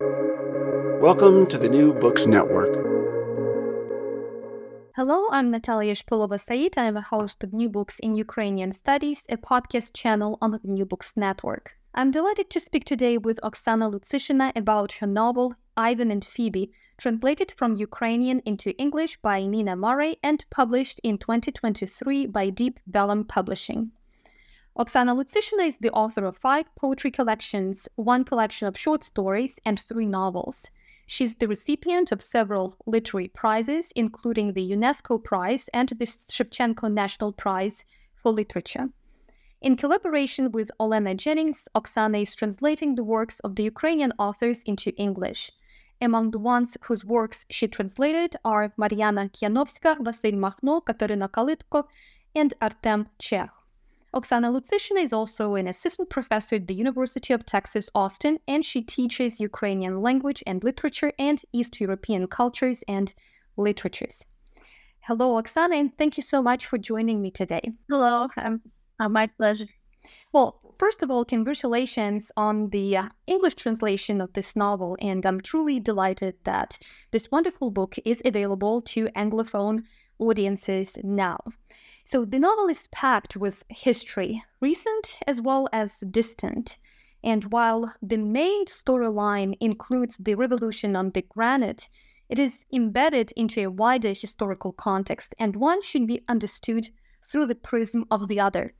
Welcome to the New Books Network. Hello, I'm Natalia Shpylova-Saeed. I'm a host of New Books in Ukrainian Studies, a podcast channel on the New Books Network. I'm delighted to speak today with Oksana Lutsyshyna about her novel Ivan and Phoebe, translated from Ukrainian into English by Nina Murray and published in 2023 by Deep Vellum Publishing. Oksana Lutsyshyna is the author of five poetry collections, one collection of short stories, and three novels. She's the recipient of several literary prizes, including the UNESCO Prize and the Shevchenko National Prize for Literature. In collaboration with Olena Jennings, Oksana is translating the works of the Ukrainian authors into English. Among the ones whose works she translated are Mariana Kianovska, Vasil Makhno, Katerina Kalitko, and Artem Chekh. Oksana Lutsyshyna is also an assistant professor at the University of Texas, Austin, and she teaches Ukrainian language and literature and East European cultures and literatures. Hello, Oksana, and thank you so much for joining me today. Hello, um, uh, my pleasure. Well, first of all, congratulations on the uh, English translation of this novel, and I'm truly delighted that this wonderful book is available to Anglophone audiences now. So the novel is packed with history, recent as well as distant. And while the main storyline includes the revolution on the granite, it is embedded into a wider historical context, and one should be understood through the prism of the other.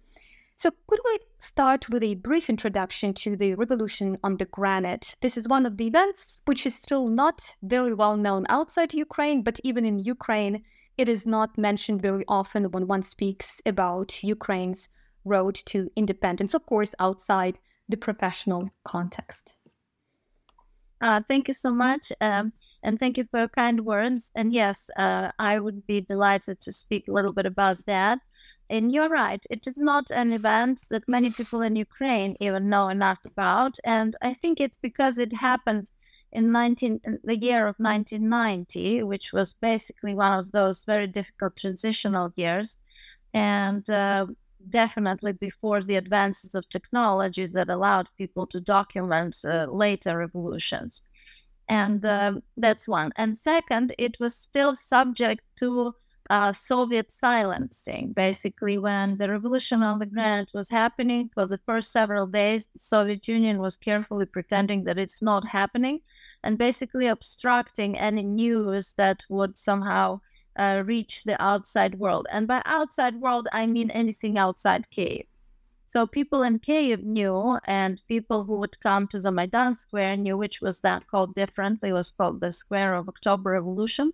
So, could we start with a brief introduction to the revolution on the granite? This is one of the events which is still not very well known outside Ukraine, but even in Ukraine, it is not mentioned very often when one speaks about Ukraine's road to independence, of course, outside the professional context. Uh, thank you so much. Um, and thank you for your kind words. And yes, uh, I would be delighted to speak a little bit about that. And you're right, it is not an event that many people in Ukraine even know enough about. And I think it's because it happened in 19 the year of 1990 which was basically one of those very difficult transitional years. And uh, definitely before the advances of technologies that allowed people to document uh, later revolutions. And uh, that's one. And second it was still subject to uh, Soviet silencing. Basically, when the revolution on the granite was happening for the first several days, the Soviet Union was carefully pretending that it's not happening and basically obstructing any news that would somehow uh, reach the outside world. And by outside world, I mean anything outside Kiev. So people in Kiev knew, and people who would come to the Maidan Square knew, which was that called differently, was called the Square of October Revolution.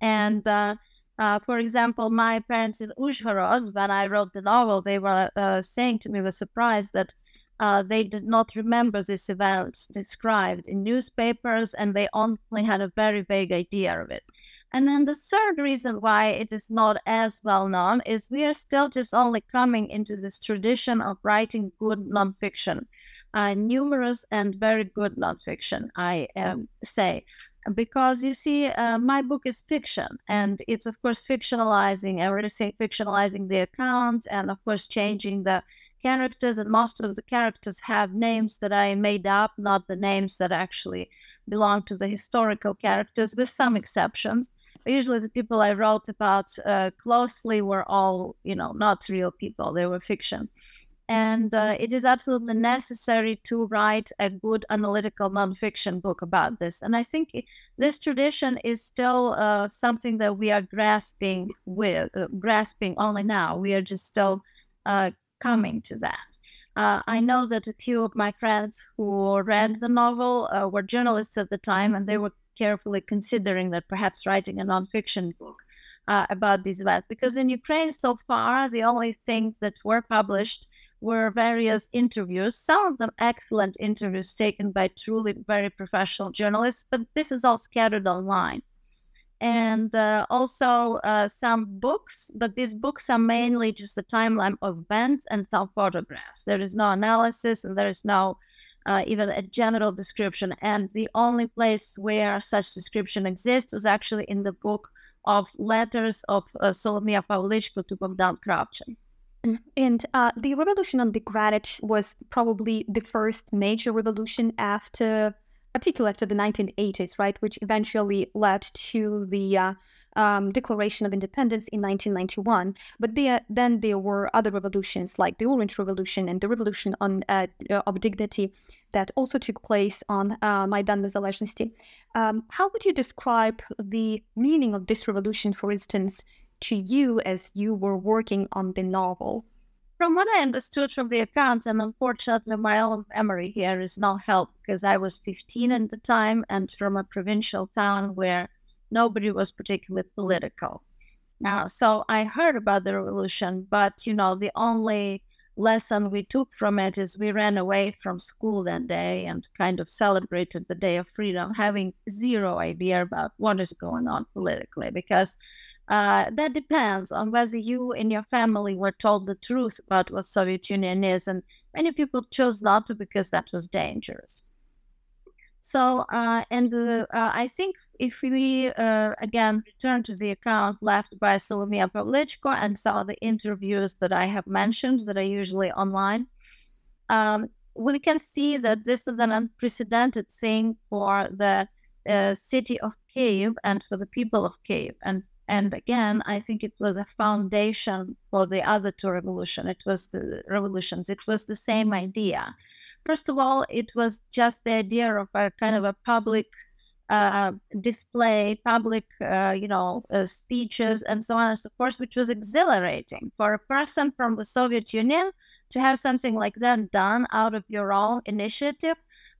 And uh, uh, for example, my parents in Uzhhorod, when I wrote the novel, they were uh, saying to me with surprise that uh, they did not remember this event described in newspapers and they only had a very vague idea of it. And then the third reason why it is not as well known is we are still just only coming into this tradition of writing good nonfiction, uh, numerous and very good nonfiction, I um, say. Because you see, uh, my book is fiction, and it's of course fictionalizing everything, fictionalizing the account, and of course changing the characters, and most of the characters have names that I made up, not the names that actually belong to the historical characters, with some exceptions. Usually, the people I wrote about uh, closely were all, you know, not real people; they were fiction. And uh, it is absolutely necessary to write a good analytical nonfiction book about this. And I think this tradition is still uh, something that we are grasping with, uh, grasping only now. We are just still uh, coming to that. Uh, I know that a few of my friends who read the novel uh, were journalists at the time, and they were carefully considering that perhaps writing a nonfiction book uh, about these events. Because in Ukraine, so far, the only things that were published were various interviews, some of them excellent interviews taken by truly very professional journalists, but this is all scattered online. And uh, also uh, some books, but these books are mainly just a timeline of events and some photographs. There is no analysis and there is no uh, even a general description. And the only place where such description exists was actually in the book of letters of uh, Solomia Pavlichko to Bogdan Kravchenko. Mm, and uh, the revolution on the granite was probably the first major revolution after, particularly after the 1980s, right, which eventually led to the uh, um, Declaration of Independence in 1991. But there, then there were other revolutions like the Orange Revolution and the Revolution on uh, of Dignity that also took place on uh, Maidan Nezalezhnosti. Um, how would you describe the meaning of this revolution, for instance, to you as you were working on the novel? From what I understood from the accounts, and unfortunately my own memory here is no help because I was 15 at the time and from a provincial town where nobody was particularly political. Now, so I heard about the revolution, but you know, the only lesson we took from it is we ran away from school that day and kind of celebrated the day of freedom, having zero idea about what is going on politically, because uh, that depends on whether you and your family were told the truth about what Soviet Union is, and many people chose not to because that was dangerous. So, uh, and uh, I think if we uh, again return to the account left by Solomia Pavlichko and some of the interviews that I have mentioned that are usually online, um, we can see that this was an unprecedented thing for the uh, city of Kiev and for the people of Kiev. And and again, I think it was a foundation for the other two revolutions. It was the revolutions. It was the same idea. First of all, it was just the idea of a kind of a public uh, display, public, uh, you know, uh, speeches, and so on and so forth, which was exhilarating for a person from the Soviet Union to have something like that done out of your own initiative,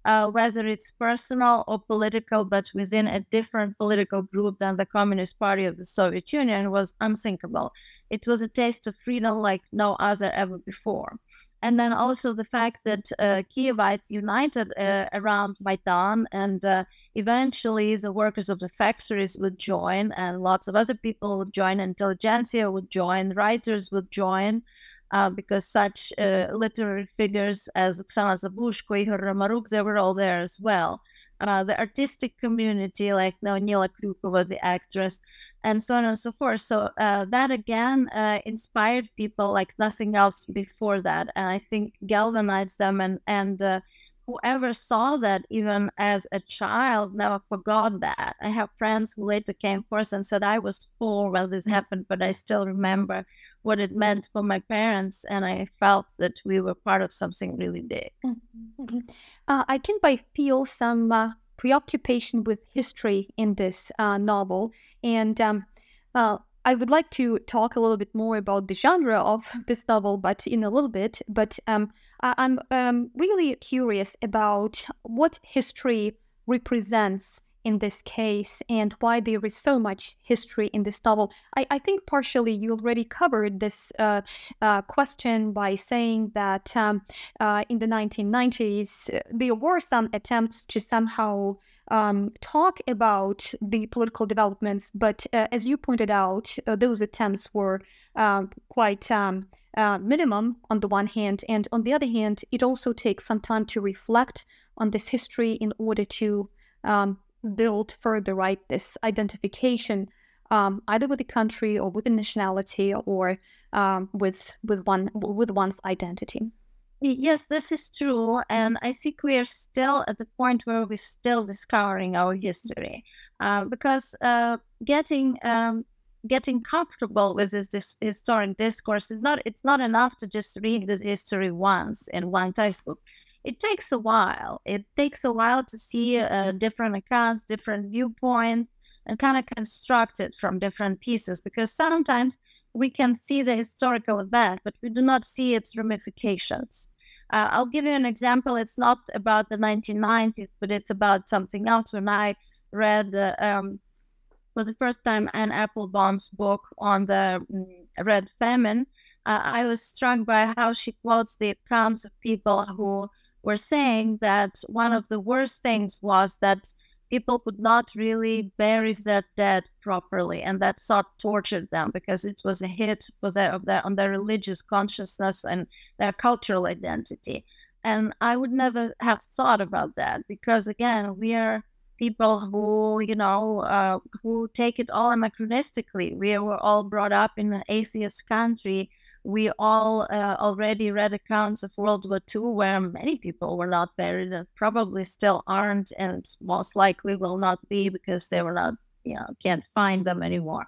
uh, whether it's personal or political, but within a different political group than the Communist Party of the Soviet Union, was unthinkable. It was a taste of freedom like no other ever before and then also the fact that uh, Kievites united uh, around Maidan, and uh, eventually the workers of the factories would join, and lots of other people would join, intelligentsia would join, writers would join, uh, because such uh, literary figures as Oksana Zabushko, Ihor Rymaruk, they were all there as well uh, the artistic community, like Leonila Kryukova, the actress, and so on and so forth. So uh, that again uh, inspired people like nothing else before that, and I think galvanized them. And and uh, whoever saw that, even as a child, never forgot that. I have friends who later came forth and said, "I was four when this happened, but I still remember." What it meant for my parents, and I felt that we were part of something really big. Mm-hmm. Uh, I can by feel some uh, preoccupation with history in this uh, novel, and um, uh, I would like to talk a little bit more about the genre of this novel, but in a little bit. But um, I- am um, really curious about what history represents in this case and why there is so much history in this novel. I, I think partially you already covered this uh, uh, question by saying that um, uh, in the 1990s, uh, there were some attempts to somehow um, talk about the political developments, but uh, as you pointed out, uh, those attempts were quite um, minimum on the one hand, and on the other hand, it also takes some time to reflect on this history in order to um, build further right this identification um, either with the country or with the nationality or um, with with one with one's identity. Yes, this is true, and I think we are still at the point where we're still discovering our history, uh, because uh, getting um, getting comfortable with this, this historic discourse is not it's not enough to just read this history once in one textbook it takes a while. It takes a while to see uh, different accounts, different viewpoints, and kind of construct it from different pieces because sometimes we can see the historical event, but we do not see its ramifications. Uh, I'll give you an example. It's not about the 1990s, but it's about something else. When I read um, for the first time Anne Applebaum's book on the um, Red Famine, uh, I was struck by how she quotes the accounts of people who were saying that one of the worst things was that people could not really bury their dead properly, and that thought tortured them because it was a hit for their, their, on their religious consciousness and their cultural identity. And I would never have thought about that because, again, we are people who, you know, uh, who take it all anachronistically. We were all brought up in an atheist country we all uh, already read accounts of World War II where many people were not buried and probably still aren't, and most likely will not be because they were not, you know, can't find them anymore.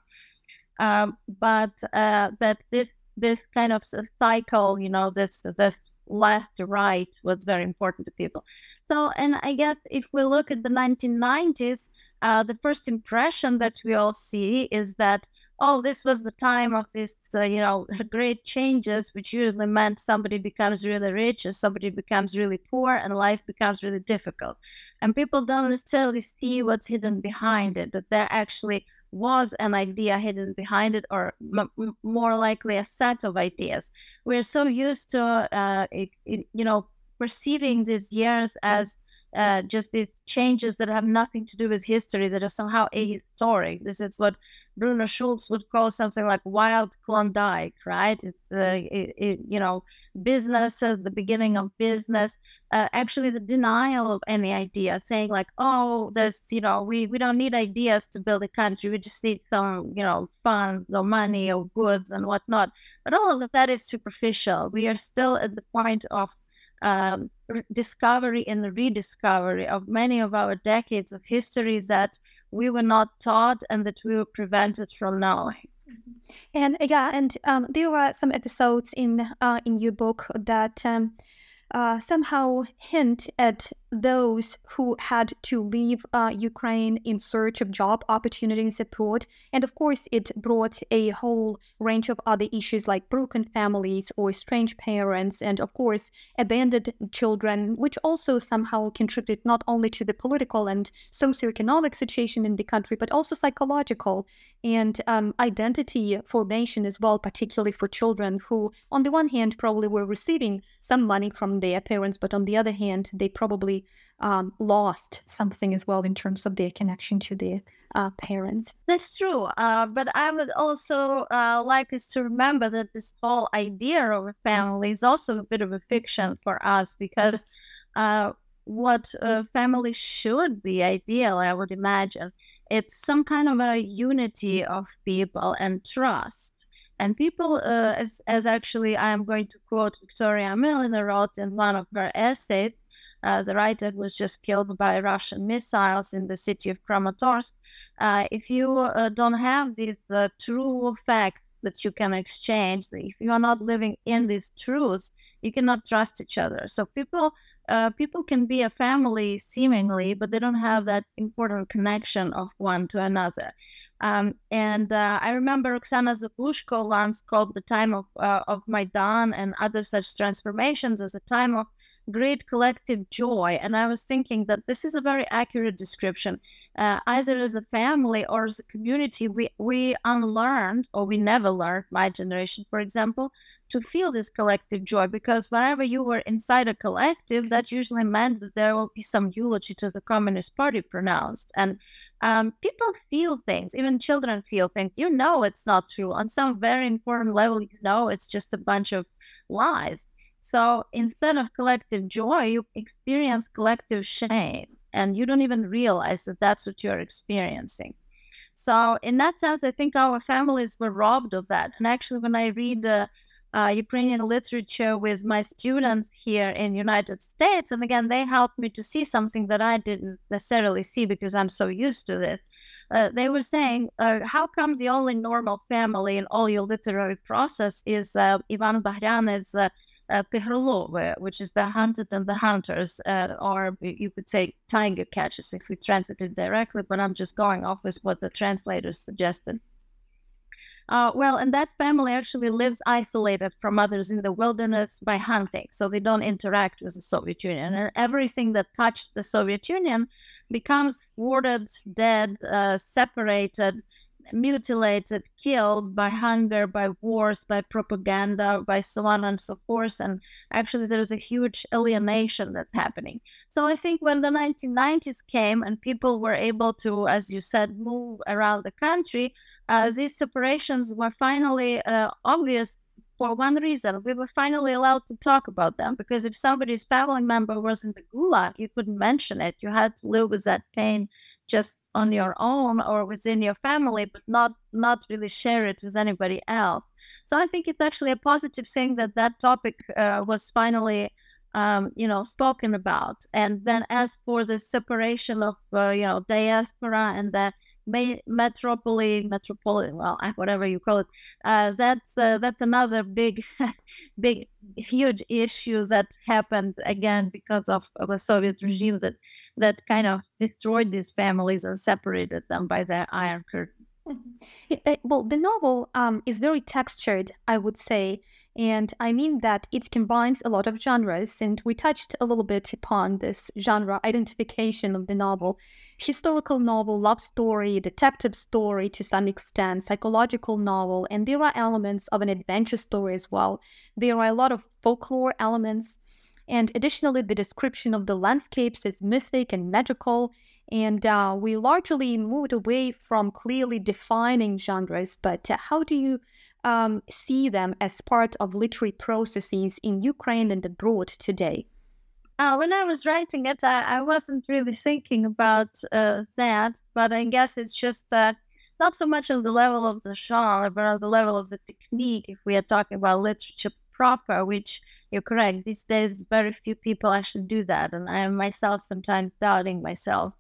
Um, but uh, that this this kind of cycle, you know, this this left right was very important to people. So, and I guess if we look at the 1990s, uh, the first impression that we all see is that oh, this was the time of this, uh, you know, great changes, which usually meant somebody becomes really rich and somebody becomes really poor and life becomes really difficult. And people don't necessarily see what's hidden behind it, that there actually was an idea hidden behind it, or m- more likely a set of ideas. We're so used to, uh, it, it, you know, perceiving these years as uh, just these changes that have nothing to do with history that are somehow ahistoric. This is what Bruno Schulz would call something like wild Klondike, right? It's, uh, it, it, you know, business as the beginning of business. Uh, actually, the denial of any idea, saying like, oh, this, you know, we, we don't need ideas to build a country. We just need some, you know, funds or money or goods and whatnot. But all of that is superficial. We are still at the point of um, discovery and rediscovery of many of our decades of history that we were not taught and that we were prevented from knowing. And yeah, and um, there are some episodes in uh, in your book that um, uh, somehow hint at those who had to leave uh, Ukraine in search of job opportunities abroad. And of course, it brought a whole range of other issues like broken families or estranged parents, and of course, abandoned children, which also somehow contribute not only to the political and socioeconomic situation in the country, but also psychological and um, identity formation as well, particularly for children who, on the one hand, probably were receiving some money from their parents, but on the other hand, they probably um, lost something as well in terms of their connection to their uh, parents. That's true. Uh, but I would also uh, like us to remember that this whole idea of a family is also a bit of a fiction for us because uh, what a family should be ideal, I would imagine, it's some kind of a unity of people and trust. And people, uh, as, as actually I am going to quote Victoria Amelina wrote in one of her essays, uh, the writer was just killed by Russian missiles in the city of Kramatorsk. Uh, if you uh, don't have these uh, true facts that you can exchange, if you are not living in these truths, you cannot trust each other. So people uh, people can be a family seemingly, but they don't have that important connection of one to another. Um, and uh, I remember Oksana Zabushko once called the time of of Maidan and other such transformations as a time of great collective joy. And I was thinking that this is a very accurate description. Uh, either as a family or as a community, we, we unlearned, or we never learned, my generation, for example, to feel this collective joy because whenever you were inside a collective, that usually meant that there will be some eulogy to the Communist Party pronounced. And um, people feel things, even children feel things. You know it's not true. On some very important level, you know it's just a bunch of lies. So instead of collective joy, you experience collective shame, and you don't even realize that that's what you're experiencing. So, in that sense, I think our families were robbed of that. And actually, when I read uh, uh, Ukrainian literature with my students here in United States, and again, they helped me to see something that I didn't necessarily see because I'm so used to this. Uh, they were saying, uh, how come the only normal family in all your literary process is uh, Ivan Bahrianyi's uh, uh, which is the hunted and the hunters, uh, or you could say tiger catches if we translate it directly, but I'm just going off with what the translators suggested. Uh, well, and that family actually lives isolated from others in the wilderness by hunting, so they don't interact with the Soviet Union. And everything that touched the Soviet Union becomes thwarted, dead, uh, separated, mutilated, killed by hunger, by wars, by propaganda, by so on and so forth. And actually, there's a huge alienation that's happening. So I think when the 1990s came and people were able to, as you said, move around the country, uh, these separations were finally uh, obvious for one reason. We were finally allowed to talk about them because if somebody's family member was in the gulag, you couldn't mention it. You had to live with that pain just on your own or within your family, but not not really share it with anybody else. So I think it's actually a positive thing that that topic uh, was finally, um, you know, spoken about. And then as for the separation of, uh, you know, diaspora and the metropolis, metropolitan, well, whatever you call it. Uh, that's uh, that's another big, big, huge issue that happened again because of the Soviet regime that that kind of destroyed these families and separated them by the Iron Curtain. Mm-hmm. Well, the novel um, is very textured, I would say, and I mean that it combines a lot of genres, and we touched a little bit upon this genre identification of the novel historical novel, love story, detective story to some extent, psychological novel, and there are elements of an adventure story as well. There are a lot of folklore elements, and additionally, the description of the landscapes is mythic and magical. And uh, we largely moved away from clearly defining genres, but how do you um, see them as part of literary processes in Ukraine and abroad today? Uh, when I was writing it, I, I wasn't really thinking about uh, that, but I guess it's just that not so much on the level of the genre, but on the level of the technique. If we are talking about literature proper, which you're correct, these days very few people actually do that, and I am myself sometimes doubting myself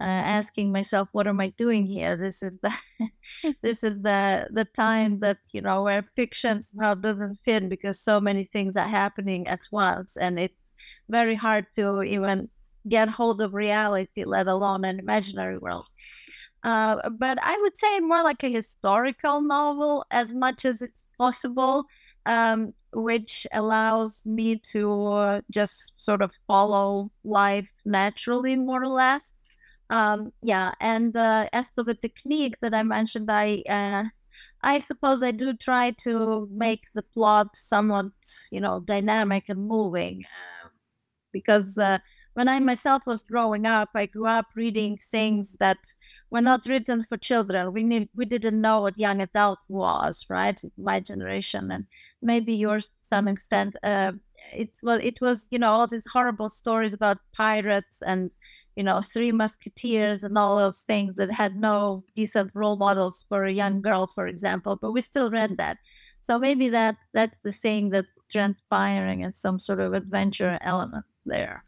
uh, asking myself, what am I doing here? This is the this is the the time that you know where fiction somehow doesn't fit because so many things are happening at once, and it's very hard to even get hold of reality, let alone an imaginary world. Uh, but I would say more like a historical novel as much as it's possible, um, which allows me to just sort of follow life naturally, more or less. Um, yeah, and uh, as for the technique that I mentioned, I uh, I suppose I do try to make the plot somewhat, you know, dynamic and moving, uh, because uh, when I myself was growing up, I grew up reading things that were not written for children. We need, we didn't know what young adult was, right? My generation and maybe yours to some extent. Uh, it's well, it was you know all these horrible stories about pirates and you know, Three Musketeers and all those things that had no decent role models for a young girl, for example. But we still read that. So maybe that that's the saying that transpiring and some sort of adventure elements there.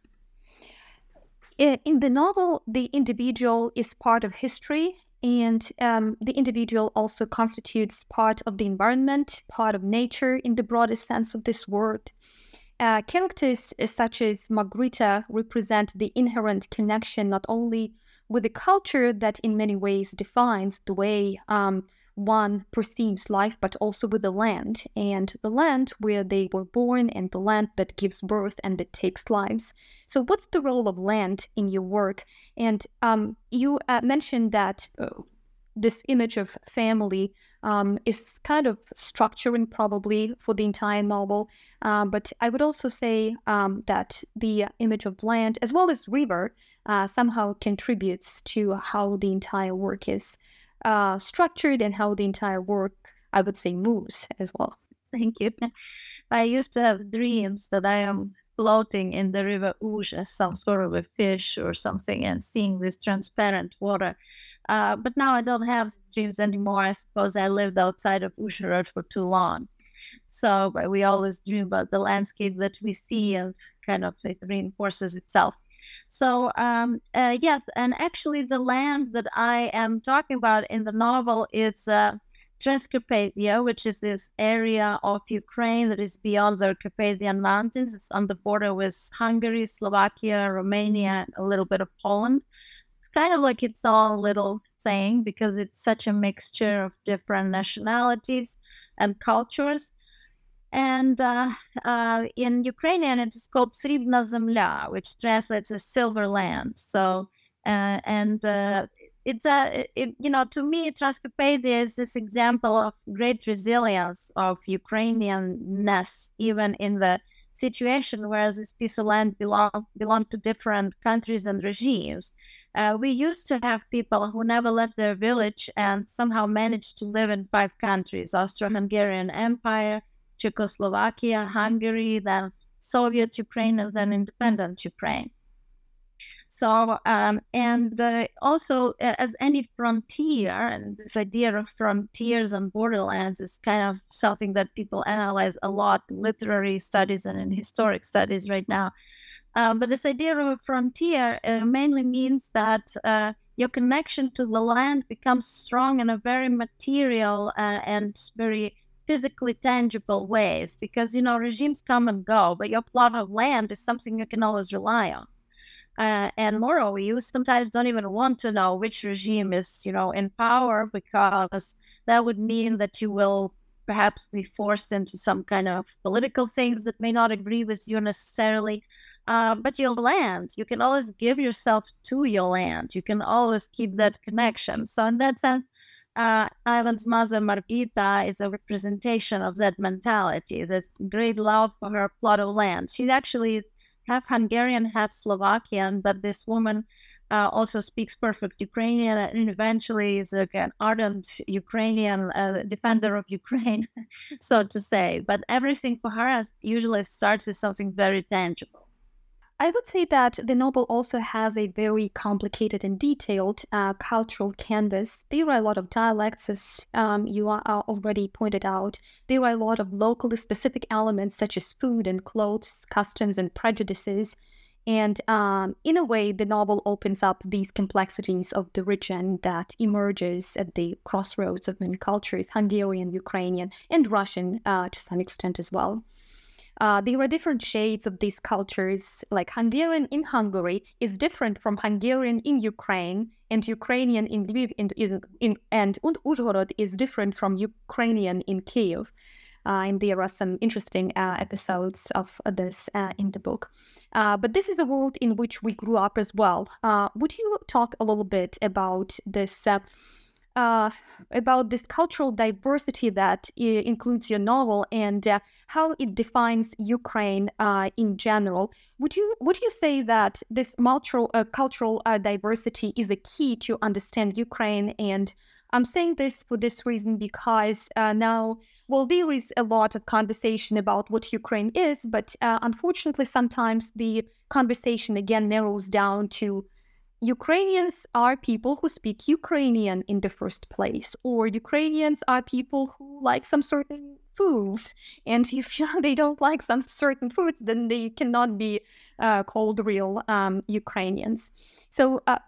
In the novel, the individual is part of history, and um, the individual also constitutes part of the environment, part of nature in the broadest sense of this word. Uh, characters such as Margarita represent the inherent connection not only with the culture that in many ways defines the way um, one perceives life, but also with the land and the land where they were born and the land that gives birth and that takes lives. So, what's the role of land in your work? And um, you uh, mentioned that uh, this image of family um, is kind of structuring probably for the entire novel. Uh, but I would also say um, that the image of land, as well as river, uh, somehow contributes to how the entire work is uh, structured and how the entire work, I would say, moves as well. Thank you. I used to have dreams that I am floating in the river Uzh as some sort of a fish or something and seeing this transparent water. Uh, but now I don't have dreams anymore. I suppose I lived outside of Uzhhorod for too long. So we always dream about the landscape that we see and kind of it reinforces itself. So, um, uh, yes, and actually, the land that I am talking about in the novel is uh, Transcarpathia, which is this area of Ukraine that is beyond the Carpathian Mountains. It's on the border with Hungary, Slovakia, Romania, a little bit of Poland It's kind of like its all a little saying because it's such a mixture of different nationalities and cultures. And uh, uh, in Ukrainian, it is called Sribna Zemlya, which translates as silver land. So, uh, and uh, it's a it, you know to me Transcarpathia is this example of great resilience of Ukrainianness even in the situation where this piece of land belong belong to different countries and regimes. Uh, we used to have people who never left their village and somehow managed to live in five countries: Austro-Hungarian Empire, Czechoslovakia, Hungary, then Soviet Ukraine, and then independent Ukraine. So, um, and uh, also as any frontier, and this idea of frontiers and borderlands is kind of something that people analyze a lot in literary studies and in historic studies right now. Um, but this idea of a frontier uh, mainly means that uh, your connection to the land becomes strong in a very material uh, and very physically tangible ways because you know regimes come and go but your plot of land is something you can always rely on uh, and moreover, you sometimes don't even want to know which regime is, you know, in power because that would mean that you will perhaps be forced into some kind of political things that may not agree with you necessarily. Uh, but your land, you can always give yourself to your land. You can always keep that connection. So in that sense, uh, Ivan's mother Margita is a representation of that mentality, that great love for her plot of land. She actually half Hungarian, half Slovakian, but this woman uh, also speaks perfect Ukrainian and eventually is like an ardent Ukrainian uh, defender of Ukraine, so to say. But everything for her usually starts with something very tangible. I would say that the novel also has a very complicated and detailed uh, cultural canvas. There are a lot of dialects, as um, you are already pointed out. There are a lot of locally specific elements such as food and clothes, customs and prejudices. And um, in a way, the novel opens up these complexities of the region that emerges at the crossroads of many cultures Hungarian, Ukrainian, and Russian uh, to some extent as well. Uh, there are different shades of these cultures. Like Hungarian in Hungary is different from Hungarian in Ukraine, and Ukrainian in Lviv in, in, in, and Uzhhorod is different from Ukrainian in Kiev. Uh, and there are some interesting uh, episodes of this uh, in the book. Uh, but this is a world in which we grew up as well. Uh, would you talk a little bit about this? Uh, about this cultural diversity that includes your novel and uh, how it defines Ukraine uh, in general. Would you would you say that this multiple, uh, cultural uh, diversity is a key to understand Ukraine? And I'm saying this for this reason because uh, now. Well, there is a lot of conversation about what Ukraine is, but unfortunately, sometimes the conversation again narrows down to Ukrainians are people who speak Ukrainian in the first place, or Ukrainians are people who like some certain foods. And if they don't like some certain foods, then they cannot be uh, called real um, Ukrainians. So uh,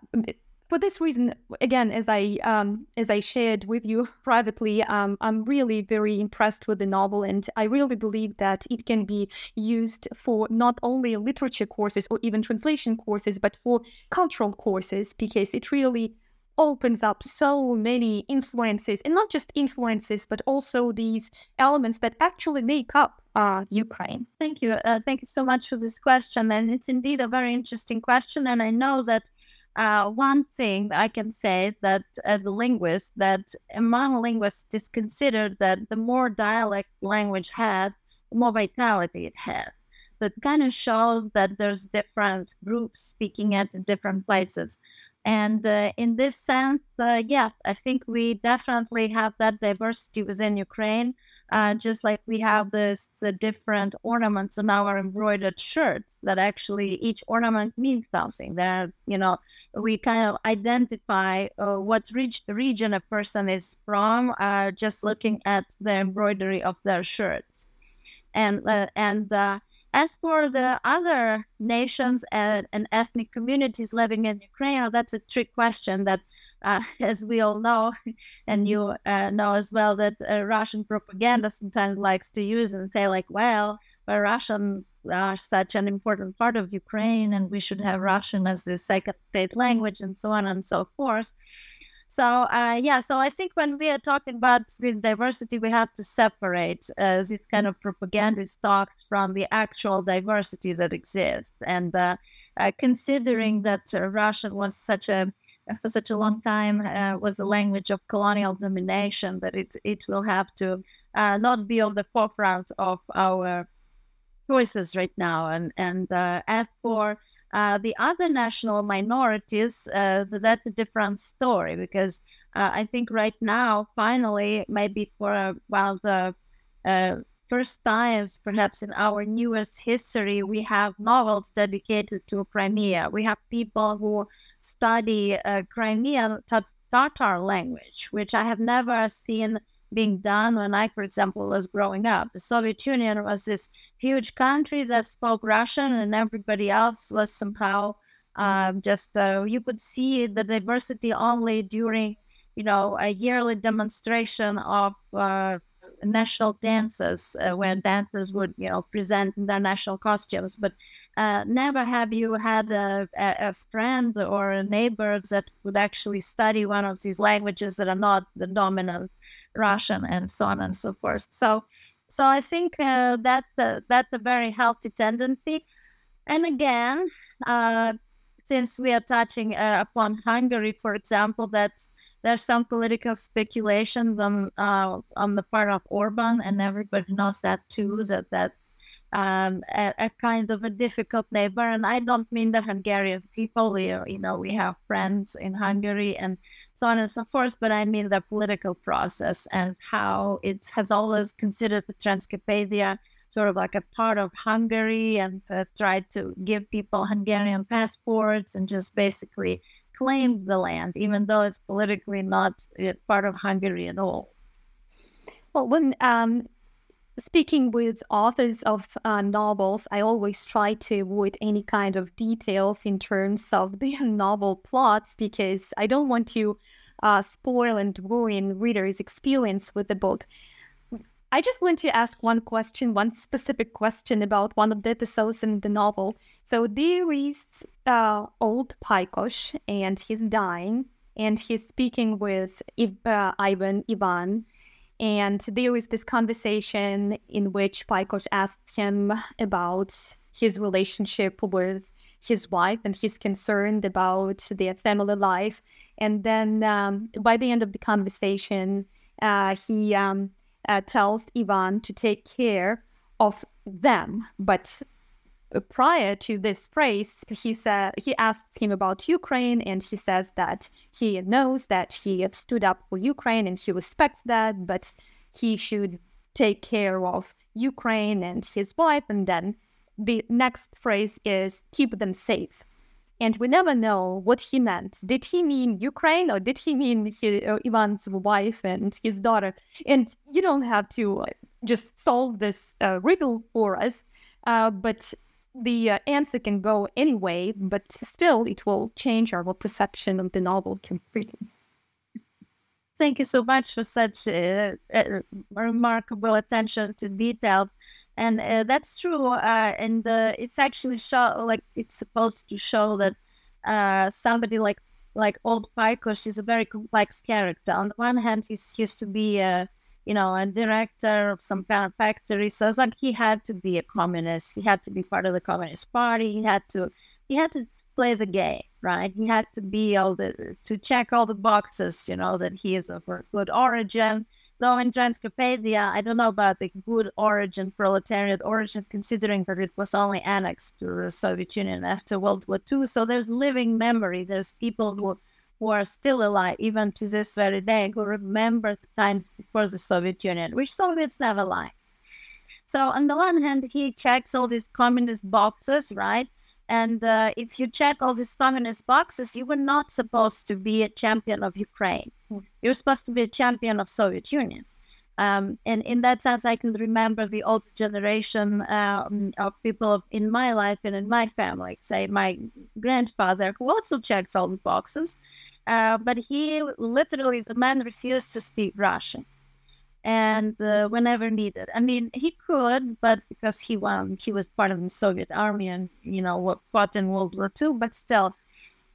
for this reason, again, as I um, as I shared with you privately, um, I'm really very impressed with the novel, and I really believe that it can be used for not only literature courses or even translation courses, but for cultural courses because it really opens up so many influences, and not just influences, but also these elements that actually make up uh, Ukraine. Thank you. Uh, thank you so much for this question, and it's indeed a very interesting question, and I know that uh, one thing I can say that as a linguist, that among linguists, is considered that the more dialect language has, the more vitality it has. That kind of shows that there's different groups speaking at different places. And uh, in this sense, uh, yeah, I think we definitely have that diversity within Ukraine uh, just like we have this uh, different ornaments on our embroidered shirts that actually each ornament means something there you know we kind of identify uh, what reg- region a person is from uh, just looking at the embroidery of their shirts. And uh, and uh, as for the other nations and, and ethnic communities living in Ukraine, that's a trick question that uh, as we all know, and you uh, know as well that uh, Russian propaganda sometimes likes to use and say like, well, well, Russian are such an important part of Ukraine, and we should have Russian as the second state language, and so on and so forth. So uh, yeah, so I think when we are talking about the diversity, we have to separate uh, this kind of propagandist talks from the actual diversity that exists. And uh, uh considering that uh, Russia was such a for such a long time uh, was a language of colonial domination, but it it will have to uh, not be on the forefront of our choices right now. And and uh, as for uh, the other national minorities, uh, that's a different story because uh, I think right now, finally, maybe for a of the first times, perhaps in our newest history, we have novels dedicated to Crimea. We have people who study uh, Crimean Tatar language, which I have never seen being done when I, for example, was growing up. The Soviet Union was this huge country that spoke Russian, and everybody else was somehow uh, just uh, you could see the diversity only during you know a yearly demonstration of uh, national dances uh, where dancers would you know present their national costumes but uh, never have you had a, a, friend or a neighbor that would actually study one of these languages that are not the dominant Russian and so on and so forth. So, so I think uh, that uh, that's a very healthy tendency. And again, uh, since we are touching uh, upon Hungary, for example, that's there's some political speculation on on the part of Orban, and everybody knows that too. That that's um, a, a, kind of a difficult neighbor. And I don't mean the Hungarian people. We, you know, we have friends in Hungary and so on and so forth, but I mean the political process and how it has always considered the Transcarpathia sort of like a part of Hungary and uh, tried to give people Hungarian passports and just basically claim the land, even though it's politically not uh, part of Hungary at all. Well, when um, speaking with authors of uh, novels, I always try to avoid any kind of details in terms of the novel plots because I don't want to uh, spoil and ruin readers' experience with the book. I just want to ask one question, one specific question about one of the episodes in the novel. So there is uh, old Pajkos, and he's dying, and he's speaking with uh, Ivan Ivan and there is this conversation in which Pajkos asks him about his relationship with his wife and he's concerned about their family life. And then um, by the end of the conversation, uh, he um, uh, tells Ivan to take care of them, but prior to this phrase, he said he asks him about Ukraine, and he says that he knows that he stood up for Ukraine and he respects that, but he should take care of Ukraine and his wife. And then the next phrase is keep them safe. And we never know what he meant. Did he mean Ukraine or did he mean his, uh, Ivan's wife and his daughter? And you don't have to just solve this uh, riddle for us. Uh, but the uh, answer can go anyway, but still it will change our perception of the novel completely. Thank you so much for such remarkable attention to details. And uh, that's true. Uh, and uh, it's actually show like it's supposed to show that somebody like like old Pajkos is a very complex character. On the one hand, he's used to be a you know, a director of some kind of factory. So it's like he had to be a communist. He had to be part of the Communist Party. He had to he had to play the game, right? He had to be all the to check all the boxes, you know, that he is of good origin. Though in Transcarpathia, I don't know about the good origin, proletariat origin, considering that it was only annexed to the Soviet Union after World War II. So there's living memory. There's people who who are still alive even to this very day, who remember the times before the Soviet Union, which Soviets never liked. So on the one hand, he checks all these communist boxes, right? And uh, if you check all these communist boxes, you were not supposed to be a champion of Ukraine. You're supposed to be a champion of Soviet Union. Um, and in that sense, I can remember the old generation um, of people in my life and in my family, say my grandfather, who also checked all the boxes, uh, but he literally, the man refused to speak Russian. And uh, whenever needed, I mean, he could, but because he won, he was part of the Soviet army and you know fought in World War II. But still,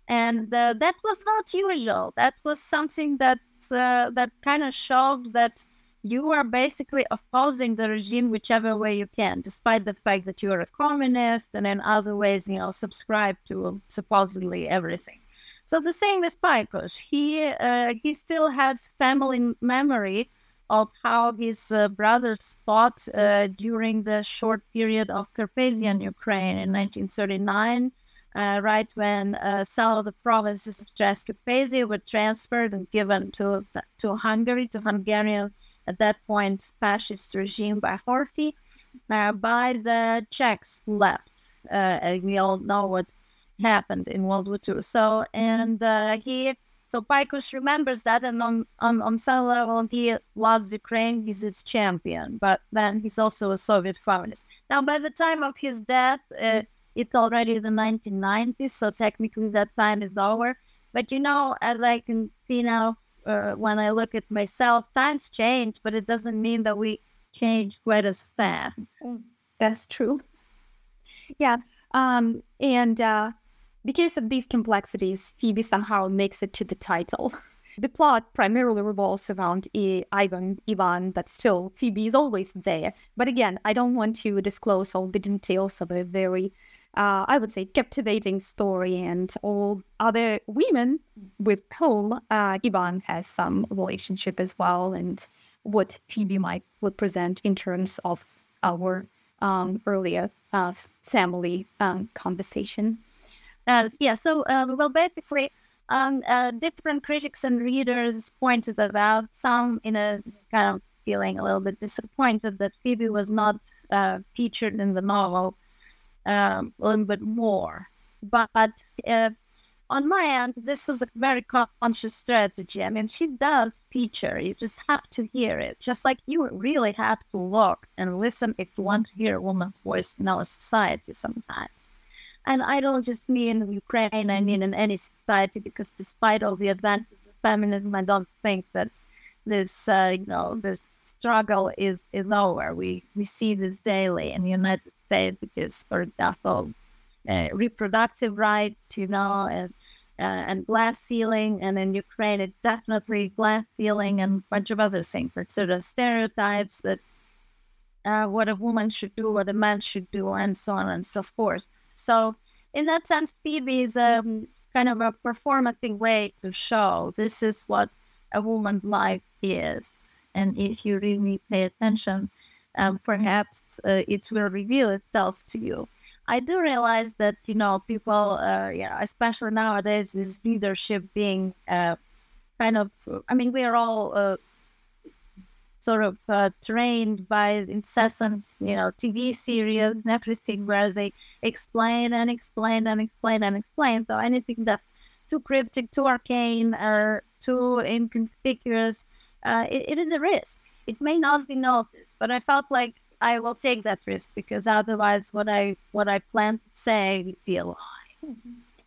and uh, that was not usual. That was something that's uh, that kind of showed that you are basically opposing the regime whichever way you can, despite the fact that you're a communist and in other ways, you know, subscribe to supposedly everything. So the same with Pajkos. He uh, he still has family memory of how his uh, brothers fought uh, during the short period of Carpathian Ukraine in 1939, uh, right when uh, some of the provinces of Transcarpathia were transferred and given to to Hungary, to Hungarian at that point fascist regime by Horthy, uh, by the Czechs left. We all know what happened in World War II. So and he so Pajkos remembers that, and on, on, on some level, he loves Ukraine. He's its champion, but then he's also a Soviet communist. Now, by the time of his death, uh, it's already the 1990s, so technically that time is over. But you know, as I can see now, uh, when I look at myself, times change, but it doesn't mean that we change quite as fast. Mm, that's true. Yeah. Um, and uh, because of these complexities, Phoebe somehow makes it to the title. The plot primarily revolves around Ivan, Ivan, but still, Phoebe is always there. But again, I don't want to disclose all the details of a very, uh, I would say, captivating story and all other women with whom uh, Ivan has some relationship as well, and what Phoebe might would present in terms of our um, earlier uh, family um, conversation. Uh, yeah, so uh, well, basically, um, uh, different critics and readers pointed that out. Some in a kind of feeling a little bit disappointed that Phoebe was not uh, featured in the novel um, a little bit more. But uh, on my end, this was a very conscious strategy. I mean, she does feature. You just have to hear it. Just like you really have to look and listen if you want to hear a woman's voice in our society sometimes. And I don't just mean Ukraine, I mean in any society, because despite all the advances of feminism, I don't think that this, uh, you know, this struggle is, is over. We, we see this daily in the United States, because, for example, uh, reproductive rights, you know, and uh, and glass ceiling, and in Ukraine, it's definitely glass ceiling and a bunch of other things. It's sort of stereotypes that uh, what a woman should do, what a man should do, and so on and so forth. So, in that sense, Phoebe is a um, kind of a performative way to show this is what a woman's life is. And if you really pay attention, um, perhaps uh, it will reveal itself to you. I do realize that you know people, uh, know, especially nowadays with leadership being uh, kind of. I mean, we are all uh, sort of uh, trained by incessant, you know, TV series and everything where they explain and explain and explain and explain. So anything that's too cryptic, too arcane, or too inconspicuous, uh, it, it is a risk. It may not be noticed, but I felt like I will take that risk because otherwise, what I what I plan to say would be a lie.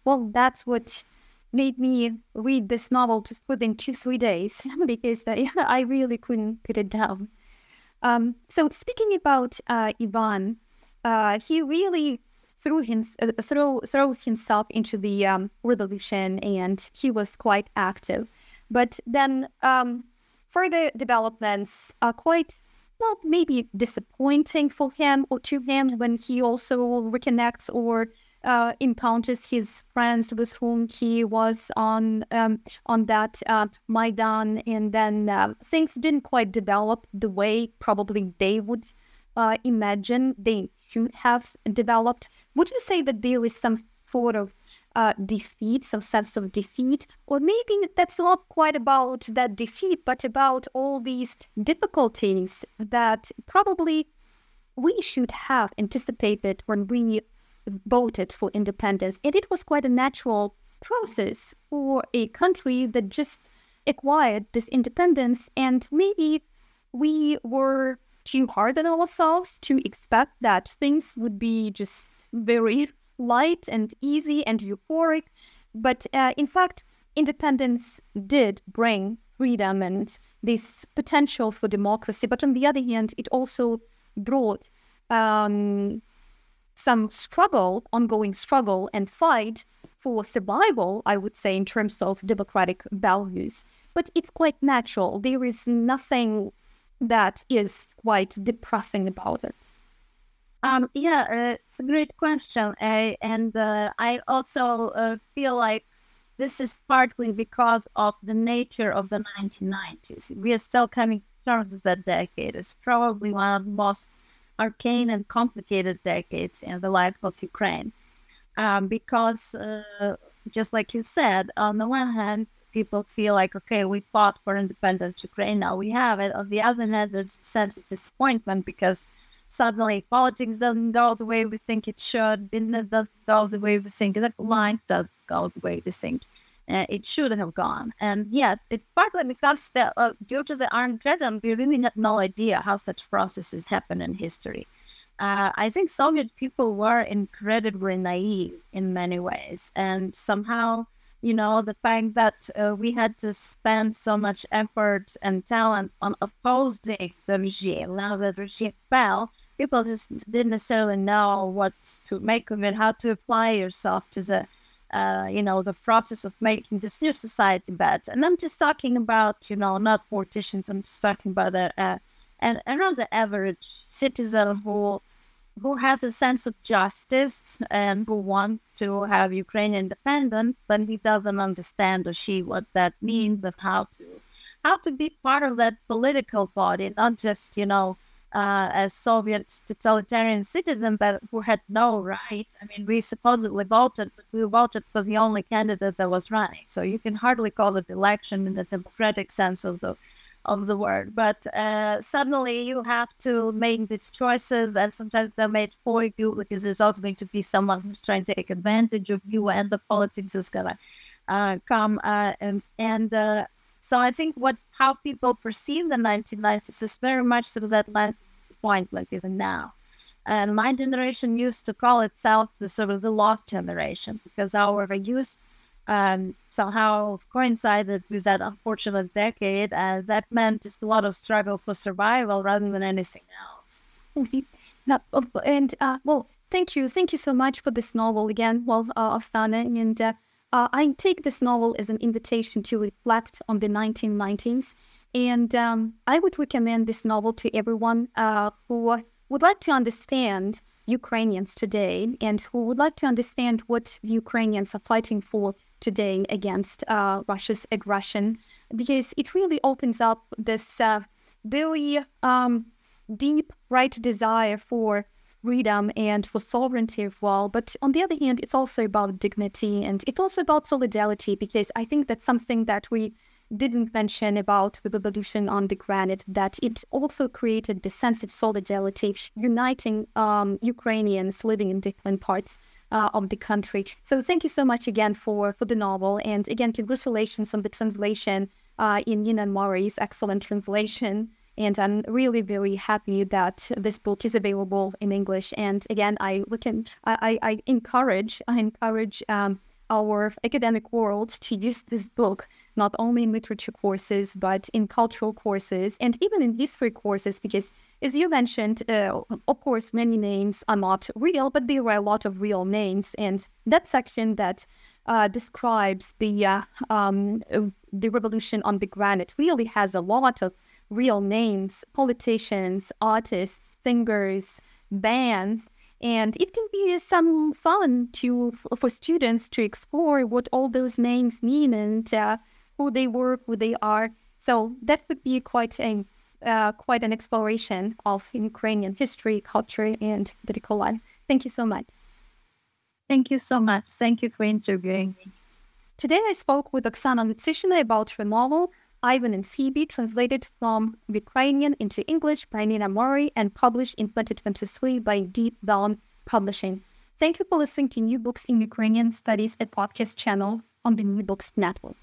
Well, that's what made me read this novel just within two, three days because I, I really couldn't put it down. Um, so speaking about uh, Ivan, uh, he really threw him, uh, throw, throws himself into the um, revolution and he was quite active. But then um, further developments are quite, well, maybe disappointing for him or to him when he also reconnects or uh, encounters his friends with whom he was on um, on that uh, Maidan, and then uh, things didn't quite develop the way probably they would uh, imagine they should have developed. Would you say that there is some sort of uh, defeat, some sense of defeat, or maybe that's not quite about that defeat, but about all these difficulties that probably we should have anticipated when we voted for independence. And it was quite a natural process for a country that just acquired this independence. And maybe we were too hard on ourselves to expect that things would be just very light and easy and euphoric. But uh, in fact, independence did bring freedom and this potential for democracy. But on the other hand, it also brought um, some struggle, ongoing struggle and fight for survival, I would say, in terms of democratic values. But it's quite natural. There is nothing that is quite depressing about it. Um, yeah, uh, it's a great question. Uh, and uh, I also uh, feel like this is partly because of the nature of the 1990s. We are still coming to terms with that decade. It's probably one of the most arcane and complicated decades in the life of Ukraine. Um, because, uh, just like you said, on the one hand, people feel like, okay, we fought for independence Ukraine, now we have it. On the other hand, there's a sense of disappointment because suddenly politics doesn't go the way we think it should, business doesn't go the way we think, the life doesn't go the way we think uh, it shouldn't have gone. And yes, it's partly because the, uh, due to the Armageddon, we really had no idea how such processes happen in history. Uh, I think Soviet people were incredibly naive in many ways, and somehow, you know, the fact that uh, we had to spend so much effort and talent on opposing the regime, now that the regime fell, people just didn't necessarily know what to make of it, how to apply yourself to the uh, you know, the process of making this new society better. And I'm just talking about, you know, not politicians. I'm just talking about a, a, an around the average citizen who who has a sense of justice and who wants to have Ukraine independent, but he doesn't understand or she what that means and how to how to be part of that political body, not just, you know, uh, as Soviet totalitarian citizen, that who had no right. I mean, we supposedly voted, but we voted for the only candidate that was running. So you can hardly call it election in the democratic sense of the of the word. But uh, suddenly you have to make these choices, and sometimes they're made for you because there's also going to be someone who's trying to take advantage of you, and the politics is gonna uh, come. Uh, and and uh, so I think what how people perceive the 1990s is very much of that disappointment even now. And my generation used to call itself the sort of the lost generation because our youth um, somehow coincided with that unfortunate decade, and that meant just a lot of struggle for survival rather than anything else. and uh, well, thank you, thank you so much for this novel again, well, uh, Oksana, and uh, uh, I take this novel as an invitation to reflect on the 1990s. And um, I would recommend this novel to everyone uh, who would like to understand Ukrainians today and who would like to understand what Ukrainians are fighting for today against uh, Russia's aggression, because it really opens up this uh, very um, deep, right desire for freedom and for sovereignty as well. But on the other hand, it's also about dignity and it's also about solidarity because I think that's something that we didn't mention about the revolution on the granite, that it also created the sense of solidarity, uniting um, Ukrainians living in different parts uh, of the country. So thank you so much again for, for the novel. And again, congratulations on the translation uh, in Nina Murray's excellent translation. And I'm really very happy that this book is available in English. And again, I can I, I encourage I encourage um, our academic world to use this book not only in literature courses but in cultural courses and even in history courses because as you mentioned uh, of course many names are not real but there are a lot of real names and that section that uh, describes the uh, um, the revolution on the granite really has a lot of real names, politicians, artists, singers, bands. And it can be some fun to for students to explore what all those names mean and uh, who they were, who they are. So that would be quite a uh, quite an exploration of Ukrainian history, culture, and political life. Thank you so much. Thank you so much. Thank you for interviewing me. Today I spoke with Oksana Lutsyshyna about her novel Ivan and Phoebe, translated from Ukrainian into English by Nina Murray and published in 2023 by Deep Vellum Publishing. Thank you for listening to New Books in Ukrainian Studies, a podcast channel on the New Books Network.